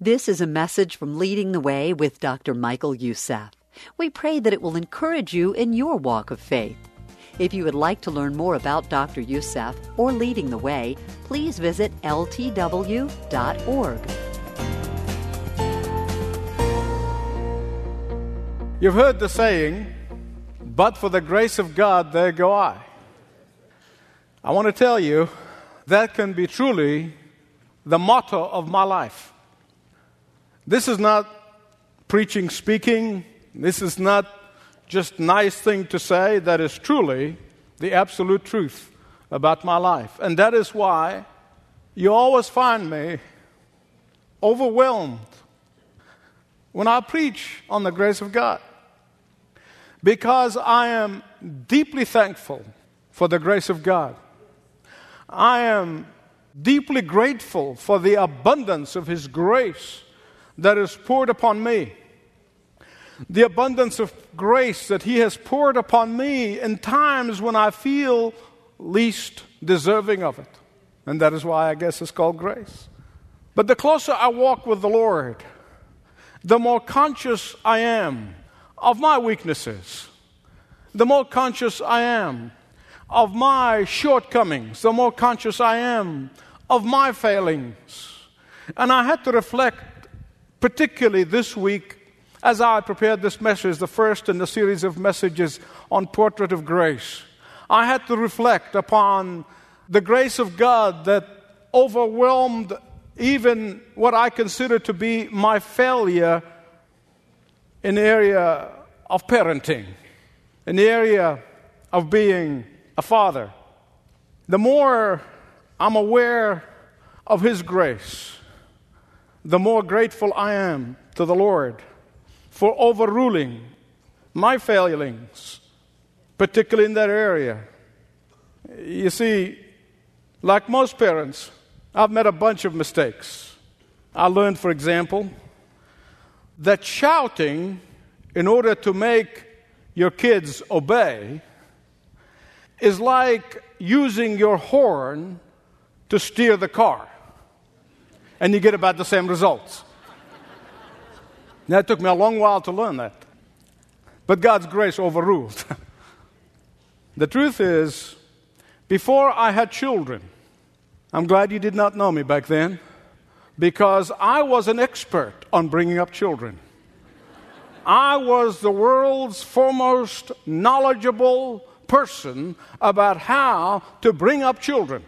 This is a message from Leading the Way with Dr. Michael Youssef. We pray that it will encourage you in your walk of faith. If you would like to learn more about Dr. Youssef or Leading the Way, please visit ltw.org. You've heard the saying, but for the grace of God, there go I. I want to tell you, that can be truly the motto of my life. This is not preaching, speaking. This is not just nice thing to say. That is truly the absolute truth about my life. And that is why you always find me overwhelmed when I preach on the grace of God. Because I am deeply thankful for the grace of God. I am deeply grateful for the abundance of His grace that is poured upon me. The abundance of grace that He has poured upon me in times when I feel least deserving of it. And that is why I guess it's called grace. But the closer I walk with the Lord, the more conscious I am of my weaknesses, the more conscious I am of my shortcomings, the more conscious I am of my failings. And I had to reflect particularly this week, as I prepared this message, the first in a series of messages on Portrait of Grace, I had to reflect upon the grace of God that overwhelmed even what I consider to be my failure in the area of parenting, in the area of being a father. The more I'm aware of His grace, the more grateful I am to the Lord for overruling my failings, particularly in that area. You see, like most parents, I've made a bunch of mistakes. I learned, for example, that shouting in order to make your kids obey is like using your horn to steer the car and you get about the same results. Now, it took me a long while to learn that. But God's grace overruled. the truth is, before I had children, I'm glad you did not know me back then, because I was an expert on bringing up children. I was the world's foremost knowledgeable person about how to bring up children.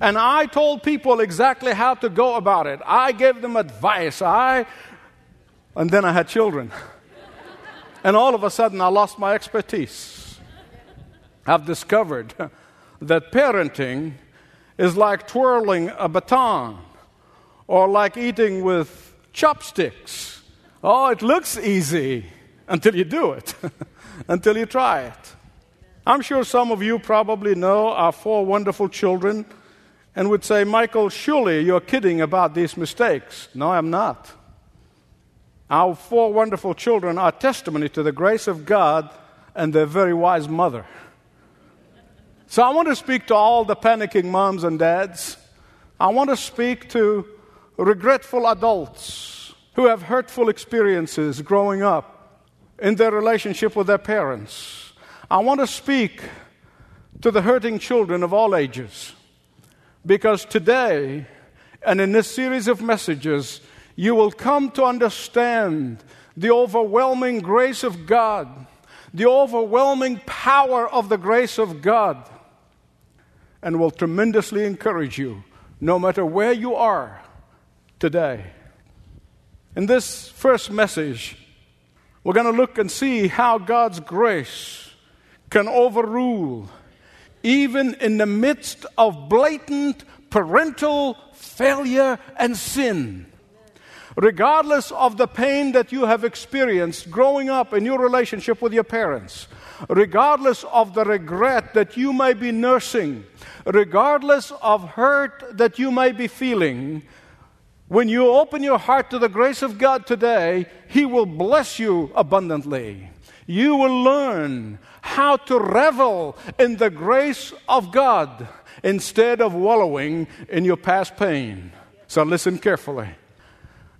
And I told people exactly how to go about it. I gave them advice. I and then I had children. and all of a sudden I lost my expertise. I've discovered that parenting is like twirling a baton or like eating with chopsticks. Oh, it looks easy until you do it, until you try it. I'm sure some of you probably know our four wonderful children and would say, Michael, surely you're kidding about these mistakes. No, I'm not. Our four wonderful children are testimony to the grace of God and their very wise mother. So I want to speak to all the panicking moms and dads. I want to speak to regretful adults who have hurtful experiences growing up in their relationship with their parents. I want to speak to the hurting children of all ages. Because today, and in this series of messages, you will come to understand the overwhelming grace of God, the overwhelming power of the grace of God, and will tremendously encourage you no matter where you are today. In this first message, we're going to look and see how God's grace can overrule even in the midst of blatant parental failure and sin. Regardless of the pain that you have experienced growing up in your relationship with your parents, regardless of the regret that you may be nursing, regardless of hurt that you may be feeling, when you open your heart to the grace of God today, He will bless you abundantly. You will learn how to revel in the grace of God instead of wallowing in your past pain. So listen carefully.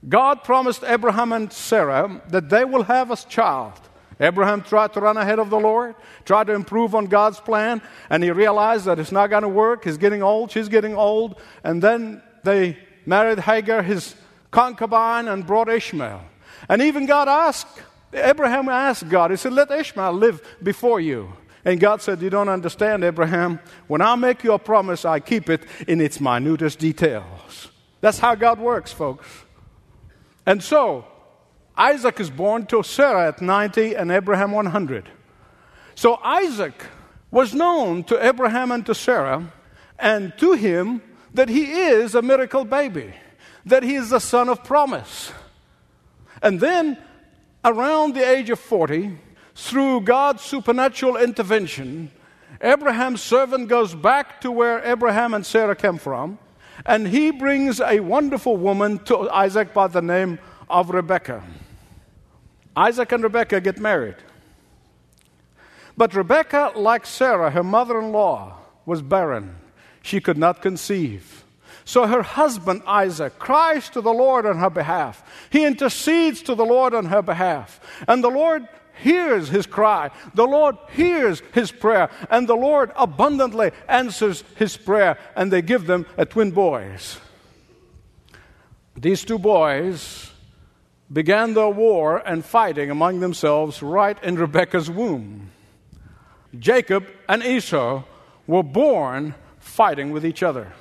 God promised Abraham and Sarah that they will have a child. Abraham tried to run ahead of the Lord, tried to improve on God's plan, and he realized that it's not going to work. He's getting old, she's getting old. And then they married Hagar, his concubine, and brought Ishmael. And even God asked, Abraham asked God, he said, Let Ishmael live before you. And God said, You don't understand, Abraham. When I make you a promise, I keep it in its minutest details. That's how God works, folks. And so, Isaac is born to Sarah at 90 and Abraham 100. So Isaac was known to Abraham and to Sarah and to him that he is a miracle baby, that he is the son of promise. And then, around the age of 40, through God's supernatural intervention, Abraham's servant goes back to where Abraham and Sarah came from, and he brings a wonderful woman to Isaac by the name of Rebekah. Isaac and Rebekah get married. But Rebekah, like Sarah, her mother in law, was barren. She could not conceive. So her husband Isaac cries to the Lord on her behalf. He intercedes to the Lord on her behalf. And the Lord hears his cry. The Lord hears his prayer. And the Lord abundantly answers his prayer. And they give them a twin boys. These two boys began their war and fighting among themselves right in Rebekah's womb. Jacob and Esau were born fighting with each other.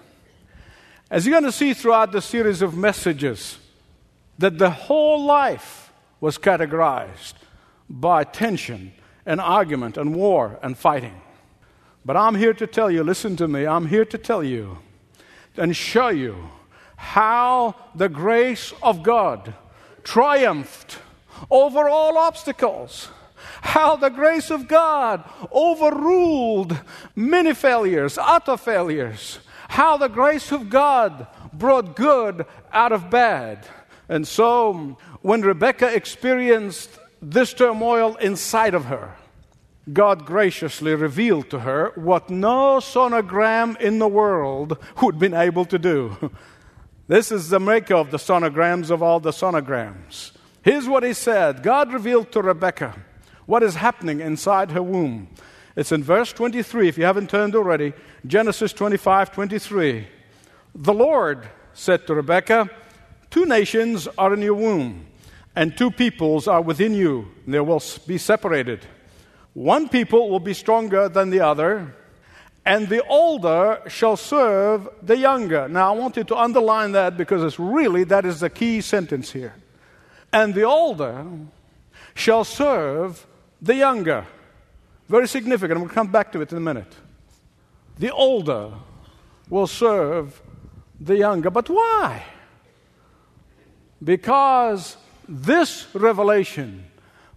As you're going to see throughout the series of messages, that the whole life was categorized by tension and argument and war and fighting. But I'm here to tell you, listen to me, I'm here to tell you and show you how the grace of God triumphed over all obstacles. How the grace of God overruled many failures, utter failures. How the grace of God brought good out of bad. And so, when Rebecca experienced this turmoil inside of her, God graciously revealed to her what no sonogram in the world would have been able to do. This is the maker of the sonograms of all the sonograms. Here's what he said God revealed to Rebecca what is happening inside her womb. It's in verse 23, if you haven't turned already. Genesis 25 23. The Lord said to Rebekah, Two nations are in your womb, and two peoples are within you. They will be separated. One people will be stronger than the other and the older shall serve the younger. Now, I want you to underline that because it's really that is the key sentence here. And the older shall serve the younger. Very significant. To come back to it in a minute. The older will serve the younger. But why? Because this revelation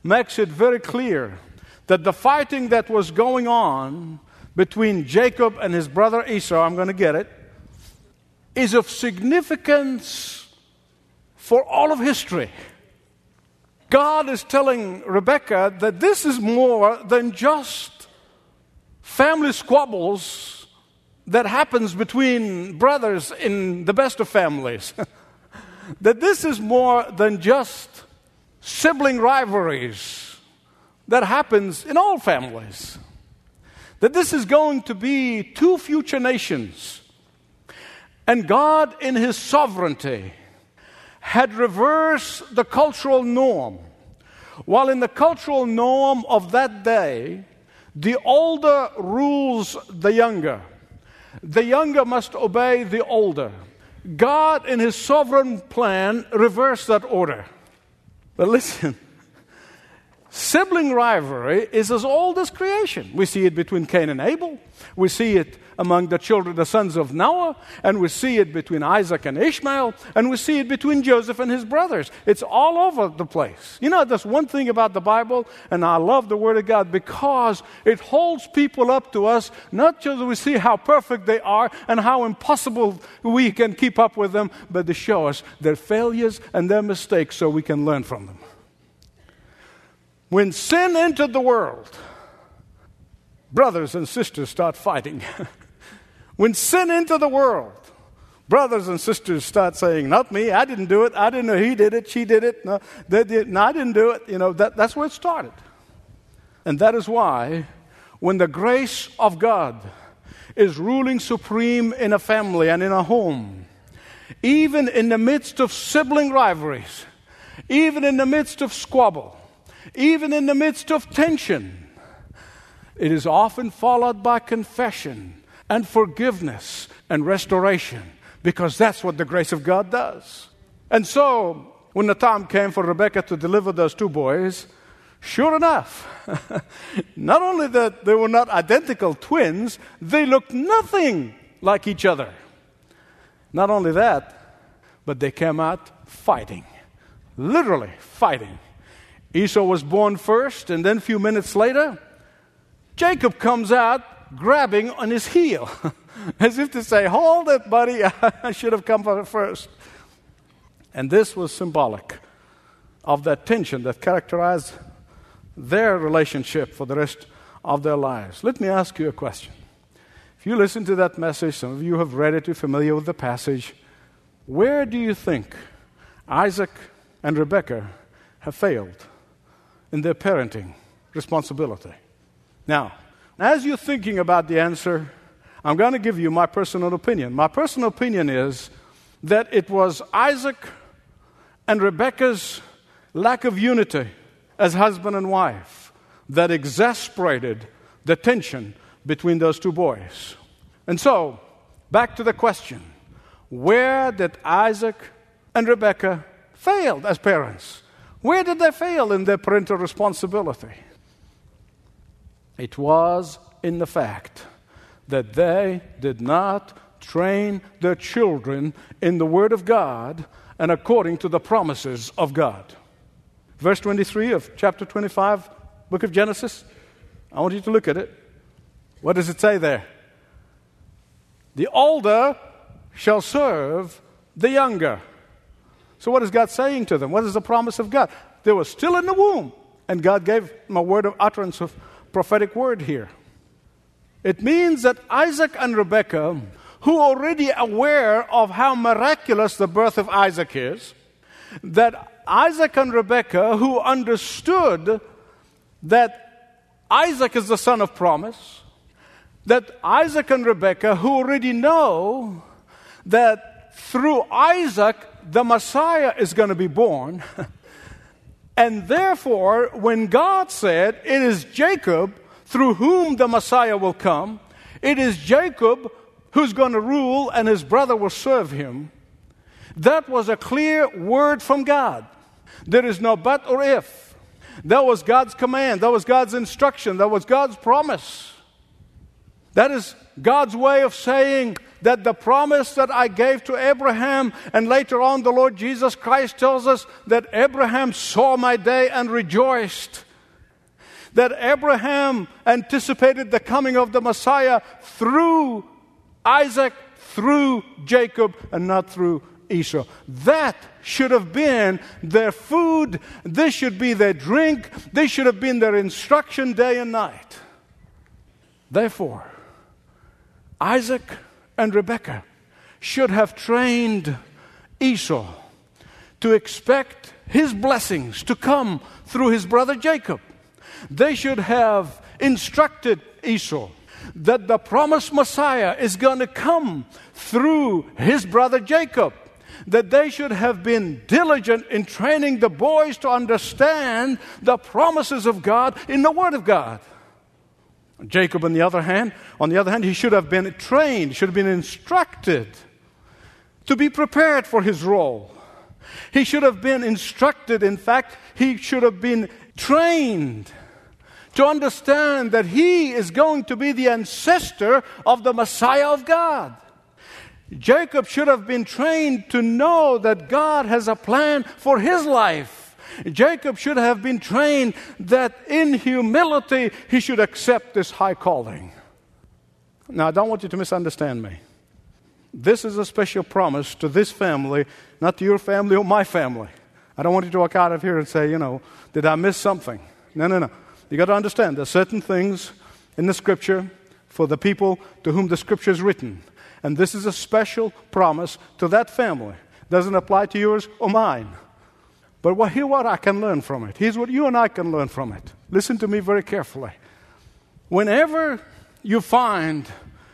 makes it very clear that the fighting that was going on between Jacob and his brother Esau, I'm going to get it, is of significance for all of history. God is telling Rebecca that this is more than just family squabbles that happens between brothers in the best of families. that this is more than just sibling rivalries that happens in all families that this is going to be two future nations. And God, in His sovereignty, had reversed the cultural norm. While in the cultural norm of that day, the older rules the younger, the younger must obey the older. God, in His sovereign plan, reversed that order. But listen, Sibling rivalry is as old as creation. We see it between Cain and Abel. We see it among the children, the sons of Noah, and we see it between Isaac and Ishmael, and we see it between Joseph and his brothers. It's all over the place. You know, there's one thing about the Bible, and I love the Word of God because it holds people up to us, not just we see how perfect they are and how impossible we can keep up with them, but to show us their failures and their mistakes so we can learn from them. When sin entered the world, brothers and sisters start fighting. when sin entered the world, Brothers and sisters start saying, Not me, I didn't do it, I didn't know he did it, she did it, no, they did, no I didn't do it. You know, that, that's where it started. And that is why, when the grace of God is ruling supreme in a family and in a home, even in the midst of sibling rivalries, even in the midst of squabble, even in the midst of tension, it is often followed by confession and forgiveness and restoration because that's what the grace of God does. And so, when the time came for Rebecca to deliver those two boys, sure enough, not only that they were not identical twins, they looked nothing like each other. Not only that, but they came out fighting, literally fighting. Esau was born first, and then a few minutes later, Jacob comes out grabbing on his heel, as if to say, Hold it, buddy, I should have come first. And this was symbolic of that tension that characterized their relationship for the rest of their lives. Let me ask you a question. If you listen to that message, some of you have read it, you're familiar with the passage. Where do you think Isaac and Rebekah have failed in their parenting responsibility? Now, as you're thinking about the answer, I'm going to give you my personal opinion. My personal opinion is that it was Isaac and Rebekah's lack of unity as husband and wife that exasperated the tension between those two boys. And so, back to the question where did Isaac and Rebekah fail as parents? Where did they fail in their parental responsibility? It was in the fact that they did not train their children in the Word of God and according to the promises of God. Verse 23 of chapter 25, book of Genesis. I want you to look at it. What does it say there? The older shall serve the younger. So, what is God saying to them? What is the promise of God? They were still in the womb, and God gave them a word of utterance of prophetic word here. It means that Isaac and Rebekah, who already aware of how miraculous the birth of Isaac is, that Isaac and Rebekah, who understood that Isaac is the son of promise, that Isaac and Rebekah, who already know that through Isaac the Messiah is going to be born. and therefore, when God said, It is Jacob through whom the Messiah will come, it is Jacob who's going to rule and his brother will serve him. That was a clear word from God. There is no but or if. That was God's command. That was God's instruction. That was God's promise. That is God's way of saying that the promise that I gave to Abraham, and later on the Lord Jesus Christ tells us that Abraham saw my day and rejoiced. That Abraham anticipated the coming of the Messiah through Isaac, through Jacob, and not through Esau. That should have been their food. This should be their drink. This should have been their instruction day and night. Therefore, Isaac and Rebekah should have trained Esau to expect his blessings to come through his brother Jacob. They should have instructed Esau that the promised Messiah is going to come through his brother Jacob. That they should have been diligent in training the boys to understand the promises of God in the Word of God. Jacob, on the other hand, on the other hand, he should have been trained, should have been instructed to be prepared for his role. He should have been instructed, in fact, he should have been trained to understand that he is going to be the ancestor of the Messiah of God. Jacob should have been trained to know that God has a plan for his life. Jacob should have been trained that in humility he should accept this high calling. Now, I don't want you to misunderstand me. This is a special promise to this family, not to your family or my family. I don't want you to walk out of here and say, you know, did I miss something? No, no, no. You got to understand there's certain things in the scripture for the people to whom the scripture is written. And this is a special promise to that family. Doesn't apply to yours or mine. But what, what I can learn from it. Here's what you and I can learn from it. Listen to me very carefully. Whenever you find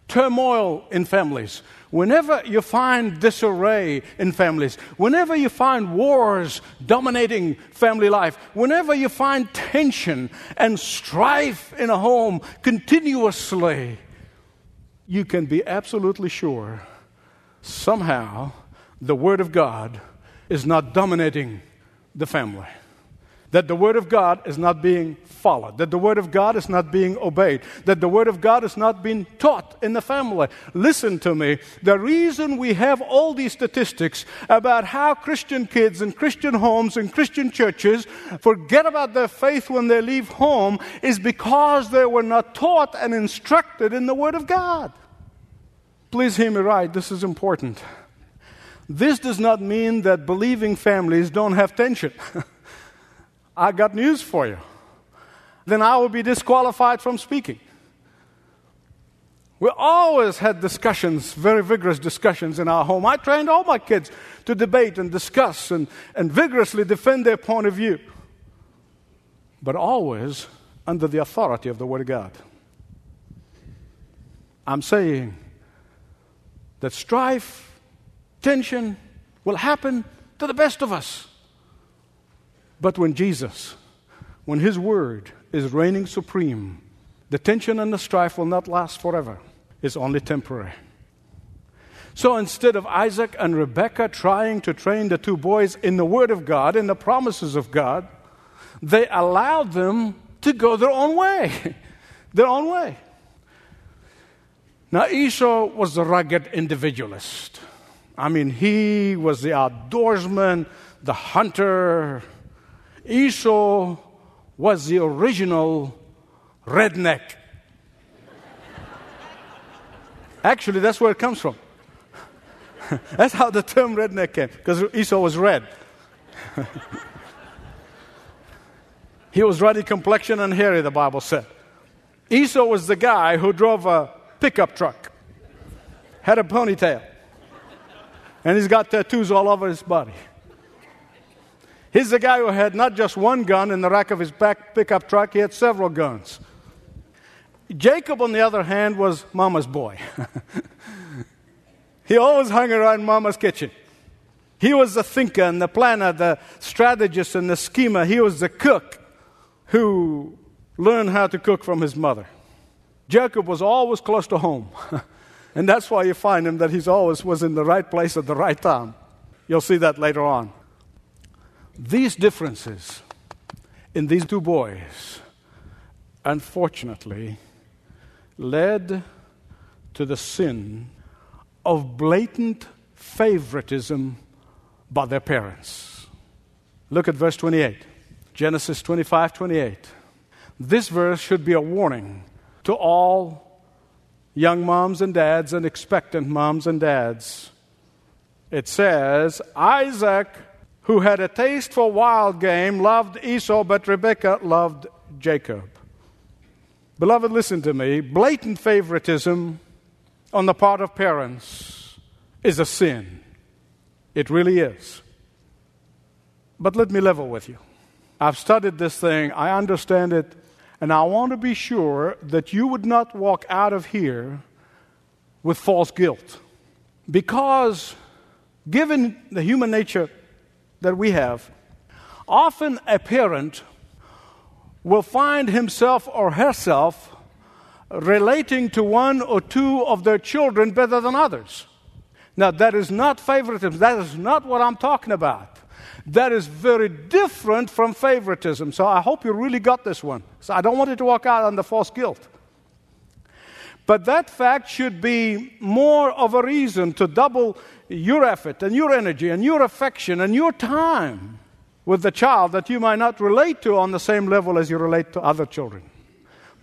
turmoil in families, whenever you find disarray in families, whenever you find wars dominating family life, whenever you find tension and strife in a home continuously, you can be absolutely sure somehow the Word of God is not dominating the family that the Word of God is not being followed, that the Word of God is not being obeyed, that the Word of God is not being taught in the family. Listen to me. The reason we have all these statistics about how Christian kids in Christian homes and Christian churches forget about their faith when they leave home is because they were not taught and instructed in the Word of God. Please hear me right, this is important. This does not mean that believing families don't have tension. I got news for you. Then I will be disqualified from speaking. We always had discussions, very vigorous discussions in our home. I trained all my kids to debate and discuss and, and vigorously defend their point of view, but always under the authority of the Word of God. I'm saying that strife, tension will happen to the best of us. But when Jesus, when His Word is reigning supreme, the tension and the strife will not last forever, it's only temporary. So instead of Isaac and Rebekah trying to train the two boys in the Word of God, in the promises of God, they allowed them to go their own way. their own way. Now, Esau was a rugged individualist. I mean, he was the outdoorsman, the hunter, Esau was the original redneck. Actually, that's where it comes from. that's how the term redneck came, because Esau was red. he was ruddy complexion and hairy, the Bible said. Esau was the guy who drove a pickup truck, had a ponytail, and he's got tattoos all over his body. He's the guy who had not just one gun in the rack of his back pickup truck, he had several guns. Jacob, on the other hand, was mama's boy. he always hung around mama's kitchen. He was the thinker and the planner, the strategist and the schemer. He was the cook who learned how to cook from his mother. Jacob was always close to home. and that's why you find him that he's always was in the right place at the right time. You'll see that later on. These differences in these two boys, unfortunately, led to the sin of blatant favoritism by their parents. Look at verse 28, Genesis 25 28. This verse should be a warning to all young moms and dads and expectant moms and dads. It says, Isaac who had a taste for wild game, loved Esau, but Rebekah loved Jacob. Beloved, listen to me. Blatant favoritism on the part of parents is a sin. It really is. But let me level with you. I've studied this thing, I understand it, and I want to be sure that you would not walk out of here with false guilt. Because, given the human nature that we have, often a parent will find himself or herself relating to one or two of their children better than others. Now, that is not favoritism. That is not what I'm talking about. That is very different from favoritism. So I hope you really got this one. So I don't want you to walk out under false guilt. But that fact should be more of a reason to double your effort and your energy and your affection and your time with the child that you might not relate to on the same level as you relate to other children.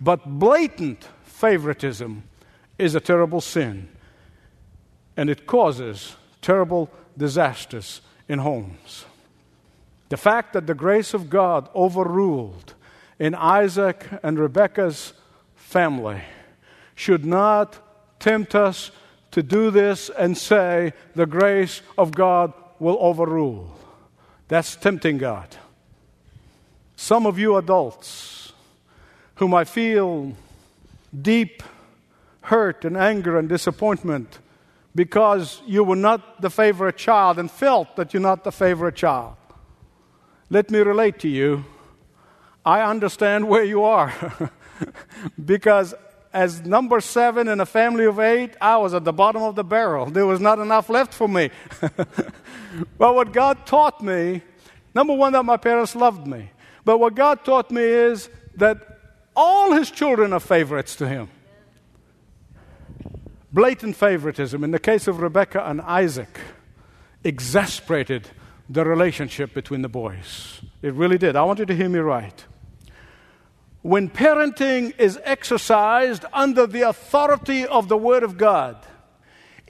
But blatant favoritism is a terrible sin, and it causes terrible disasters in homes. The fact that the grace of God overruled in Isaac and Rebekah's family should not tempt us to do this and say, the grace of God will overrule. That's tempting God. Some of you adults, whom I feel deep hurt and anger and disappointment because you were not the favorite child and felt that you're not the favorite child. Let me relate to you. I understand where you are because as number seven in a family of eight, I was at the bottom of the barrel. There was not enough left for me. but what God taught me, number one, that my parents loved me. But what God taught me is that all His children are favorites to Him blatant favoritism in the case of Rebecca and Isaac exasperated the relationship between the boys. It really did. I want you to hear me right. When parenting is exercised under the authority of the Word of God,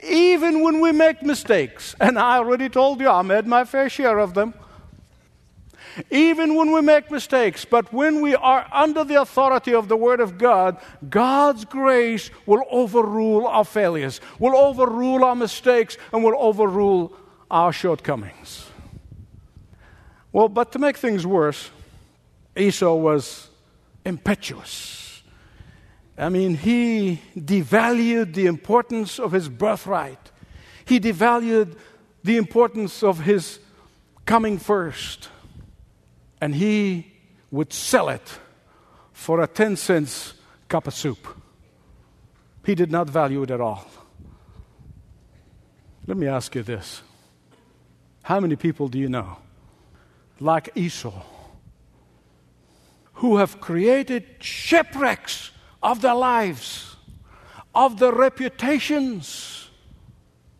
even when we make mistakes, and I already told you I made my fair share of them, even when we make mistakes, but when we are under the authority of the Word of God, God's grace will overrule our failures, will overrule our mistakes, and will overrule our shortcomings. Well, but to make things worse, Esau was impetuous. I mean, he devalued the importance of his birthright. He devalued the importance of his coming first and he would sell it for a 10 cents cup of soup. He did not value it at all. Let me ask you this How many people do you know, like Esau, who have created shipwrecks of their lives, of their reputations,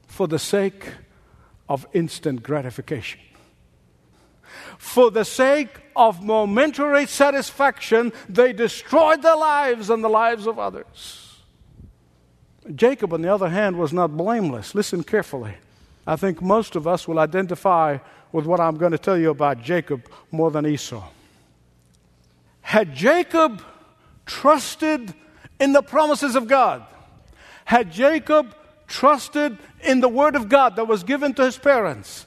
for the sake of instant gratification? For the sake of momentary satisfaction, they destroyed their lives and the lives of others. Jacob, on the other hand, was not blameless. Listen carefully. I think most of us will identify with what I'm going to tell you about Jacob more than Esau. Had Jacob trusted in the promises of God, had Jacob trusted in the word of God that was given to his parents,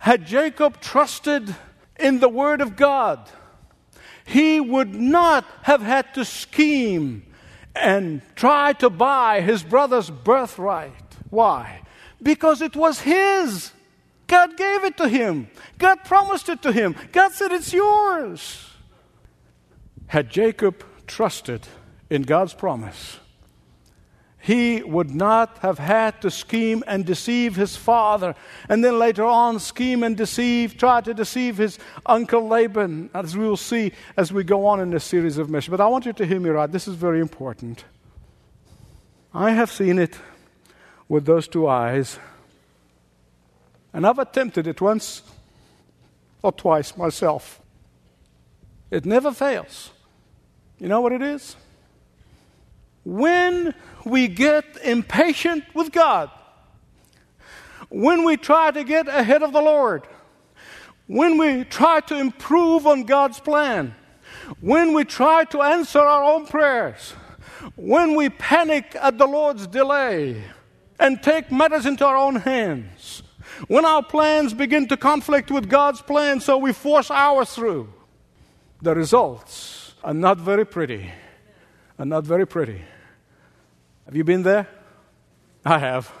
had Jacob trusted in the Word of God, he would not have had to scheme and try to buy his brother's birthright. Why? Because it was his. God gave it to him. God promised it to him. God said, It's yours. Had Jacob trusted in God's promise, he would not have had to scheme and deceive his father, and then later on scheme and deceive, try to deceive his uncle Laban, as we will see as we go on in this series of missions. But I want you to hear me right. This is very important. I have seen it with those two eyes, and I've attempted it once or twice myself. It never fails. You know what it is? When we get impatient with God, when we try to get ahead of the Lord, when we try to improve on God's plan, when we try to answer our own prayers, when we panic at the Lord's delay and take matters into our own hands, when our plans begin to conflict with God's plan, so we force ours through, the results are not very pretty. Are not very pretty. Have you been there? I have.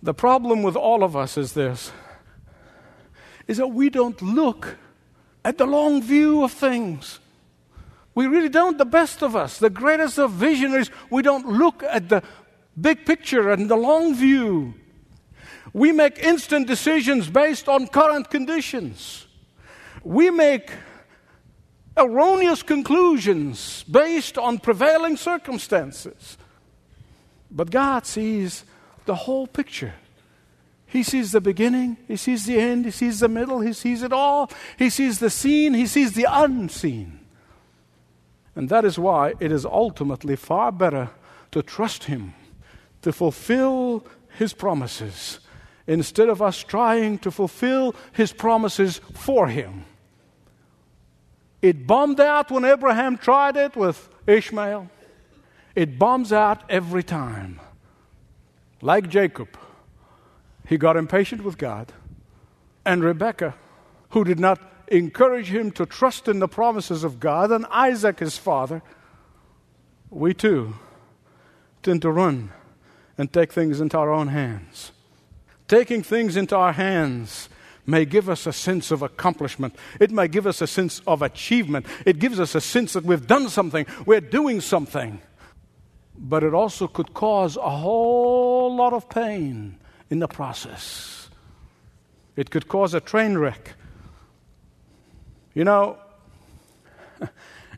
The problem with all of us is this is that we don't look at the long view of things. We really don't, the best of us, the greatest of visionaries, we don't look at the big picture and the long view. We make instant decisions based on current conditions. We make erroneous conclusions based on prevailing circumstances. But God sees the whole picture. He sees the beginning, He sees the end, He sees the middle, He sees it all. He sees the seen, He sees the unseen. And that is why it is ultimately far better to trust Him to fulfill His promises instead of us trying to fulfill His promises for Him. It bombed out when Abraham tried it with Ishmael. It bombs out every time. Like Jacob, he got impatient with God. And Rebekah, who did not encourage him to trust in the promises of God, and Isaac, his father, we too tend to run and take things into our own hands. Taking things into our hands may give us a sense of accomplishment. It may give us a sense of achievement. It gives us a sense that we've done something, we're doing something. But it also could cause a whole lot of pain in the process. It could cause a train wreck. You know,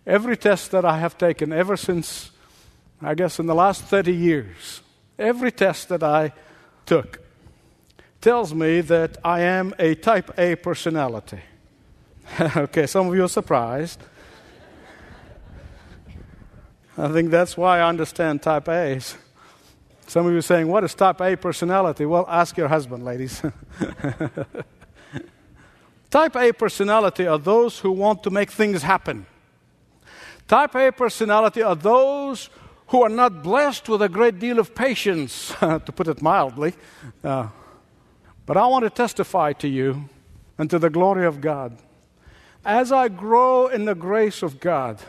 every test that I have taken ever since, I guess, in the last 30 years, every test that I took tells me that I am a type A personality. okay, some of you are surprised. I think that's why I understand type A's. Some of you are saying, What is type A personality? Well, ask your husband, ladies. type A personality are those who want to make things happen. Type A personality are those who are not blessed with a great deal of patience, to put it mildly. Uh, but I want to testify to you and to the glory of God. As I grow in the grace of God,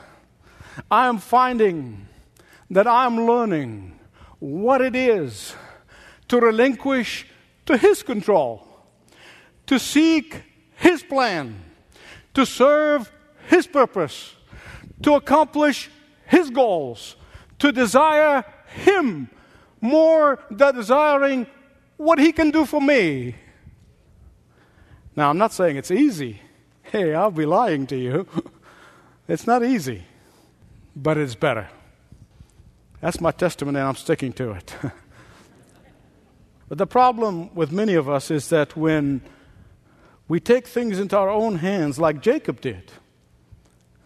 I am finding that I am learning what it is to relinquish to His control, to seek His plan, to serve His purpose, to accomplish His goals, to desire Him more than desiring what He can do for me. Now, I'm not saying it's easy. Hey, I'll be lying to you. It's not easy, but it's better. That's my testimony, and I'm sticking to it. but the problem with many of us is that when we take things into our own hands, like Jacob did,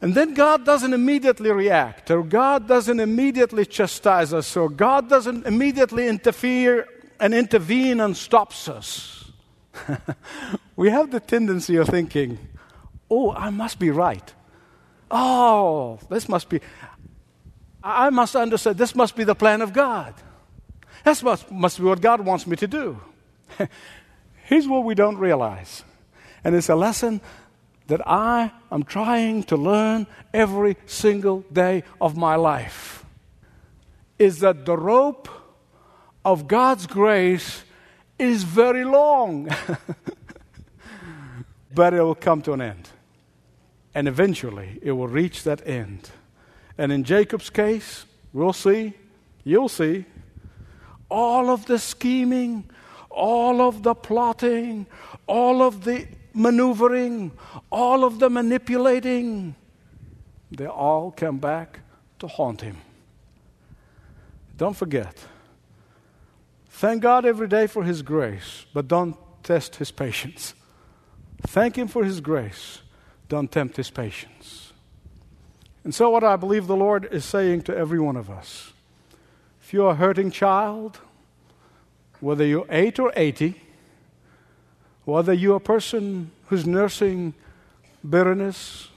and then God doesn't immediately react, or God doesn't immediately chastise us, or God doesn't immediately interfere and intervene and stops us. we have the tendency of thinking, oh, I must be right. Oh, this must be, I must understand, this must be the plan of God. That must, must be what God wants me to do. Here's what we don't realize, and it's a lesson that I am trying to learn every single day of my life is that the rope of God's grace is very long, but it will come to an end. And eventually it will reach that end. And in Jacob's case, we'll see, you'll see, all of the scheming, all of the plotting, all of the maneuvering, all of the manipulating, they all come back to haunt him. Don't forget Thank God every day for His grace, but don't test His patience. Thank Him for His grace, don't tempt His patience. And so, what I believe the Lord is saying to every one of us if you're a hurting child, whether you're 8 or 80, whether you're a person who's nursing bitterness,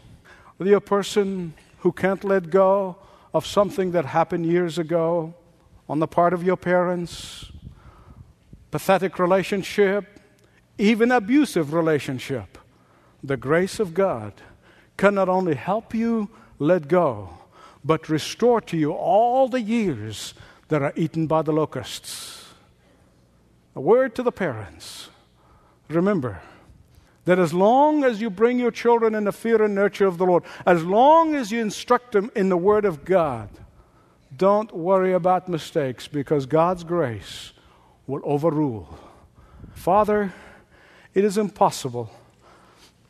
whether you're a person who can't let go of something that happened years ago on the part of your parents, pathetic relationship, even abusive relationship, the grace of God can not only help you let go, but restore to you all the years that are eaten by the locusts. A word to the parents remember that as long as you bring your children in the fear and nurture of the Lord, as long as you instruct them in the Word of God, don't worry about mistakes because God's grace will overrule. Father, it is impossible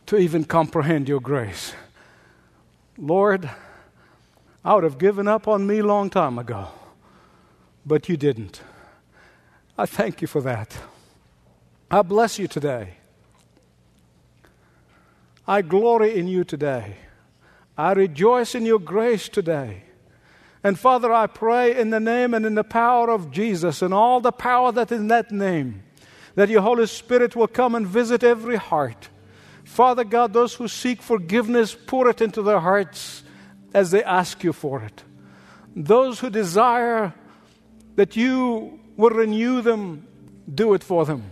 to even comprehend your grace. Lord, I would have given up on me long time ago, but you didn't. I thank you for that. I bless you today. I glory in you today. I rejoice in your grace today. And Father, I pray in the name and in the power of Jesus and all the power that is in that name, that your Holy Spirit will come and visit every heart. Father God, those who seek forgiveness, pour it into their hearts as they ask you for it. Those who desire that you will renew them, do it for them.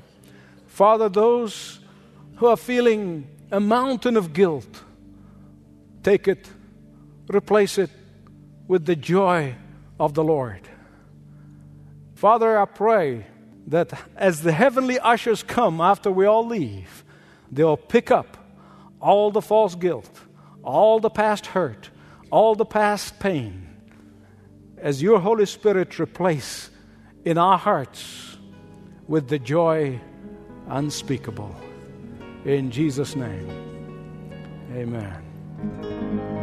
Father, those who are feeling a mountain of guilt, take it, replace it with the joy of the Lord. Father, I pray that as the heavenly ushers come after we all leave, they'll pick up all the false guilt, all the past hurt, all the past pain, as your Holy Spirit replace in our hearts with the joy unspeakable. In Jesus' name, amen.